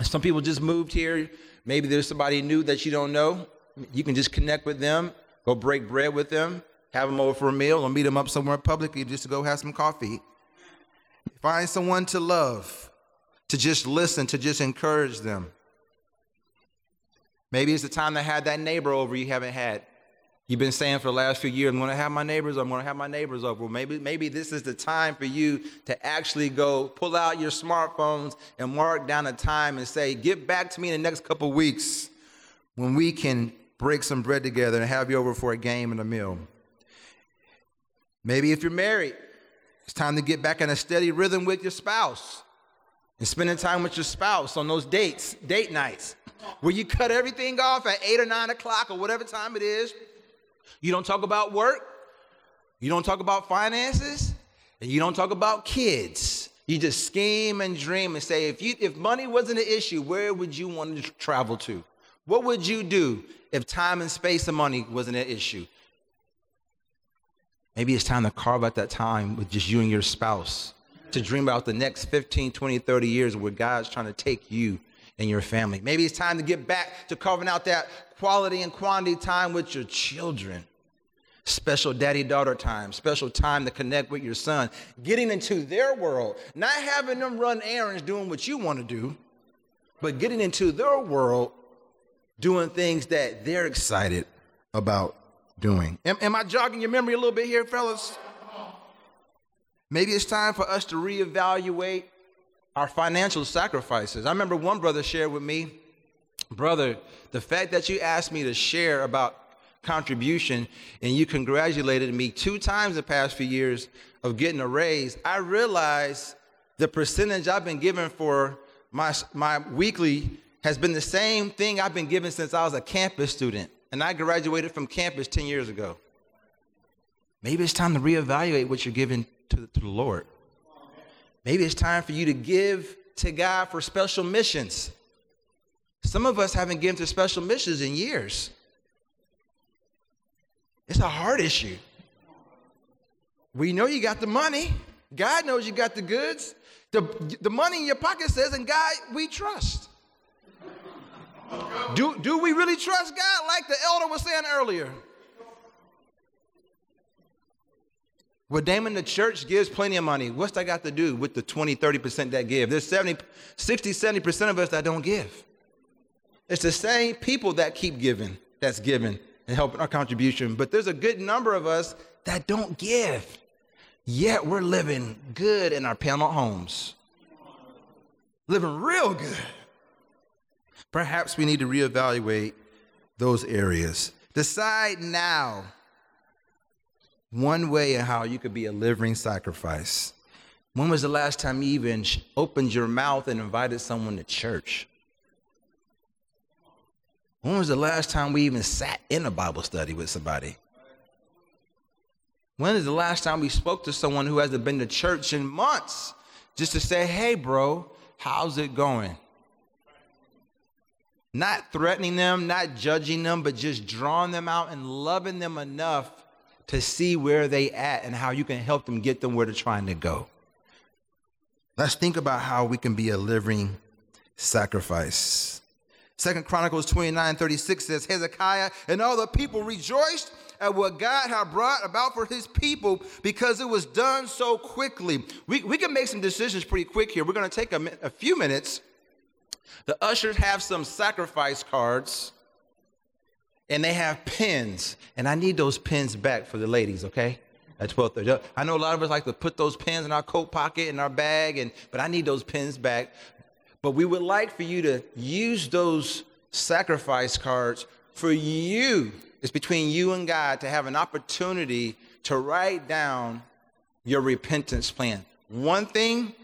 some people just moved here. Maybe there's somebody new that you don't know. You can just connect with them, go break bread with them, have them over for a meal, or meet them up somewhere publicly just to go have some coffee. Find someone to love, to just listen, to just encourage them. Maybe it's the time to have that neighbor over you haven't had. You've been saying for the last few years, I'm going to have my neighbors, I'm going to have my neighbors over. Well, maybe, maybe this is the time for you to actually go pull out your smartphones and mark down a time and say, get back to me in the next couple weeks when we can break some bread together and have you over for a game and a meal. Maybe if you're married, it's time to get back in a steady rhythm with your spouse and spending time with your spouse on those dates, date nights, where you cut everything off at eight or nine o'clock or whatever time it is you don't talk about work. You don't talk about finances. And you don't talk about kids. You just scheme and dream and say, if, you, if money wasn't an issue, where would you want to travel to? What would you do if time and space and money wasn't an issue? Maybe it's time to carve out that time with just you and your spouse to dream about the next 15, 20, 30 years where God's trying to take you and your family. Maybe it's time to get back to carving out that quality and quantity time with your children. Special daddy daughter time, special time to connect with your son, getting into their world, not having them run errands doing what you want to do, but getting into their world, doing things that they're excited about doing. Am, am I jogging your memory a little bit here, fellas? Maybe it's time for us to reevaluate our financial sacrifices. I remember one brother shared with me, brother, the fact that you asked me to share about contribution and you congratulated me two times the past few years of getting a raise, I realized the percentage I've been given for my, my weekly has been the same thing I've been given since I was a campus student. And I graduated from campus 10 years ago. Maybe it's time to reevaluate what you're giving to, to the Lord. Maybe it's time for you to give to God for special missions. Some of us haven't given to special missions in years. It's a hard issue. We know you got the money. God knows you got the goods. The, the money in your pocket says, and God, we trust. Do, do we really trust God like the elder was saying earlier? Well, Damon, the church gives plenty of money. What's that got to do with the 20, 30% that give? There's 70, 60, 70% of us that don't give. It's the same people that keep giving, that's giving and helping our contribution. But there's a good number of us that don't give. Yet we're living good in our panel homes. Living real good. Perhaps we need to reevaluate those areas. Decide now one way in how you could be a living sacrifice. When was the last time you even opened your mouth and invited someone to church? When was the last time we even sat in a Bible study with somebody? When is the last time we spoke to someone who hasn't been to church in months just to say, hey, bro, how's it going? Not threatening them, not judging them, but just drawing them out and loving them enough to see where they at and how you can help them get them where they're trying to go. Let's think about how we can be a living sacrifice. Second Chronicles 29 36 says, Hezekiah and all the people rejoiced at what God had brought about for his people because it was done so quickly. We, we can make some decisions pretty quick here. We're going to take a, a few minutes. The ushers have some sacrifice cards and they have pins, and I need those pins back for the ladies, okay? At 12:30. I know a lot of us like to put those pins in our coat pocket in our bag, and but I need those pins back. But we would like for you to use those sacrifice cards for you. It's between you and God to have an opportunity to write down your repentance plan. One thing,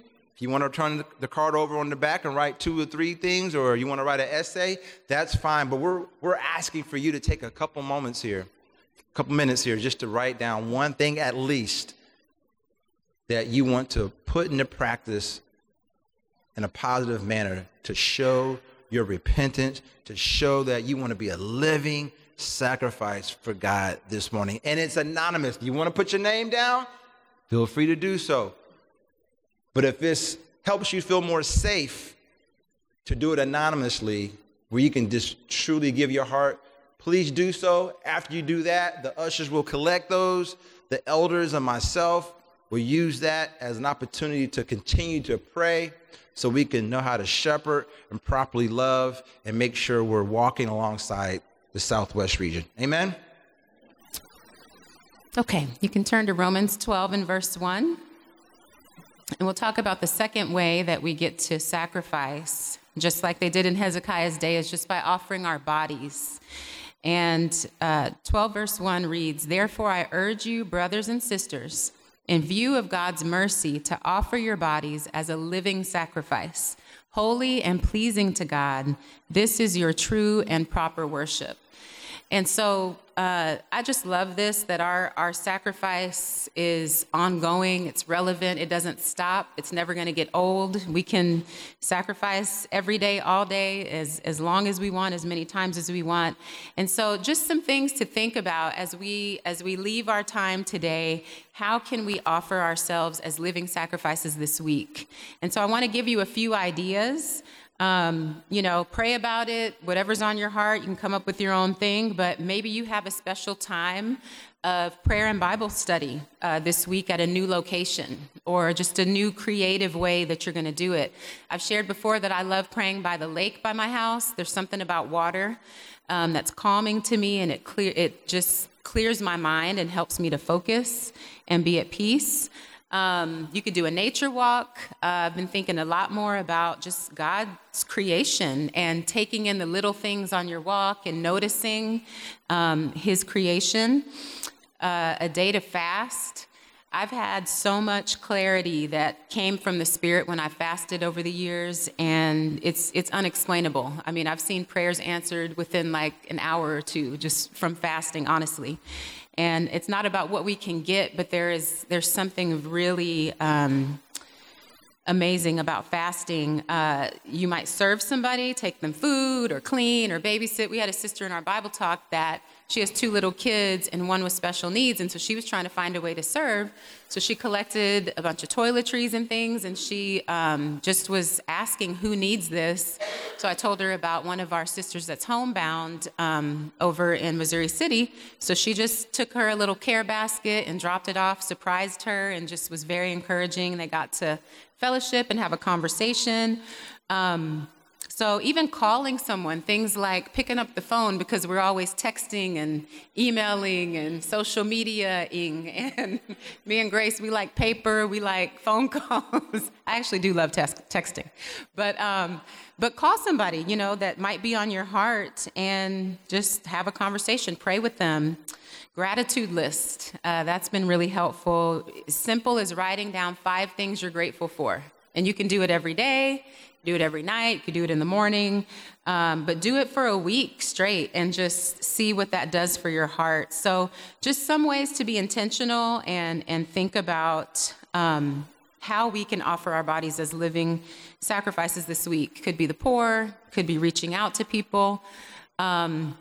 you want to turn the card over on the back and write two or three things, or you want to write an essay, that's fine. But we're, we're asking for you to take a couple moments here, a couple minutes here, just to write down one thing at least that you want to put into practice in a positive manner to show your repentance, to show that you want to be a living sacrifice for God this morning. And it's anonymous. You want to put your name down? Feel free to do so. But if this helps you feel more safe to do it anonymously, where you can just truly give your heart, please do so. After you do that, the ushers will collect those. The elders and myself will use that as an opportunity to continue to pray so we can know how to shepherd and properly love and make sure we're walking alongside the Southwest region. Amen? Okay, you can turn to Romans 12 and verse 1. And we'll talk about the second way that we get to sacrifice, just like they did in Hezekiah's day, is just by offering our bodies. And uh, 12 verse 1 reads, Therefore I urge you, brothers and sisters, in view of God's mercy, to offer your bodies as a living sacrifice, holy and pleasing to God. This is your true and proper worship. And so uh, I just love this that our, our sacrifice is ongoing, it's relevant, it doesn't stop, it's never going to get old. We can sacrifice every day, all day, as, as long as we want, as many times as we want. And so just some things to think about as we as we leave our time today, how can we offer ourselves as living sacrifices this week? And so I want to give you a few ideas. Um, you know, pray about it, whatever's on your heart, you can come up with your own thing, but maybe you have a special time of prayer and Bible study uh, this week at a new location or just a new creative way that you're going to do it. I've shared before that I love praying by the lake by my house. There's something about water um, that's calming to me and it clear it just clears my mind and helps me to focus and be at peace. Um, you could do a nature walk. Uh, I've been thinking a lot more about just God's creation and taking in the little things on your walk and noticing um, His creation. Uh, a day to fast. I've had so much clarity that came from the Spirit when I fasted over the years, and it's it's unexplainable. I mean, I've seen prayers answered within like an hour or two just from fasting, honestly and it's not about what we can get, but there is there's something really um, amazing about fasting. Uh, you might serve somebody, take them food or clean or babysit. We had a sister in our Bible talk that she has two little kids and one with special needs, and so she was trying to find a way to serve. So she collected a bunch of toiletries and things, and she um, just was asking who needs this. So I told her about one of our sisters that's homebound um, over in Missouri City. So she just took her a little care basket and dropped it off, surprised her, and just was very encouraging. They got to fellowship and have a conversation. Um, so even calling someone, things like picking up the phone because we're always texting and emailing and social mediaing. And me and Grace, we like paper, we like phone calls. I actually do love texting, but um, but call somebody you know that might be on your heart and just have a conversation. Pray with them. Gratitude list. Uh, that's been really helpful. Simple as writing down five things you're grateful for. And you can do it every day do it every night, you could do it in the morning, um, but do it for a week straight and just see what that does for your heart. So, just some ways to be intentional and, and think about um, how we can offer our bodies as living sacrifices this week. Could be the poor, could be reaching out to people. Um,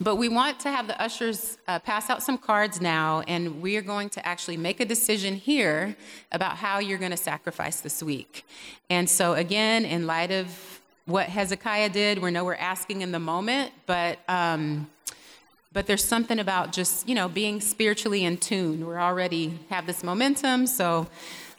but we want to have the ushers uh, pass out some cards now, and we are going to actually make a decision here about how you're going to sacrifice this week. And so, again, in light of what Hezekiah did, we know we're asking in the moment, but um, but there's something about just you know being spiritually in tune. We're already have this momentum, so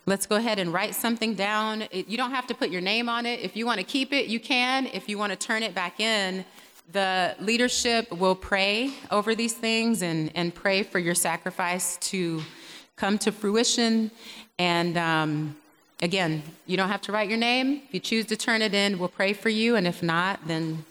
let's go ahead and write something down. It, you don't have to put your name on it. If you want to keep it, you can. If you want to turn it back in the leadership will pray over these things and, and pray for your sacrifice to come to fruition. And um, again, you don't have to write your name. If you choose to turn it in, we'll pray for you. And if not, then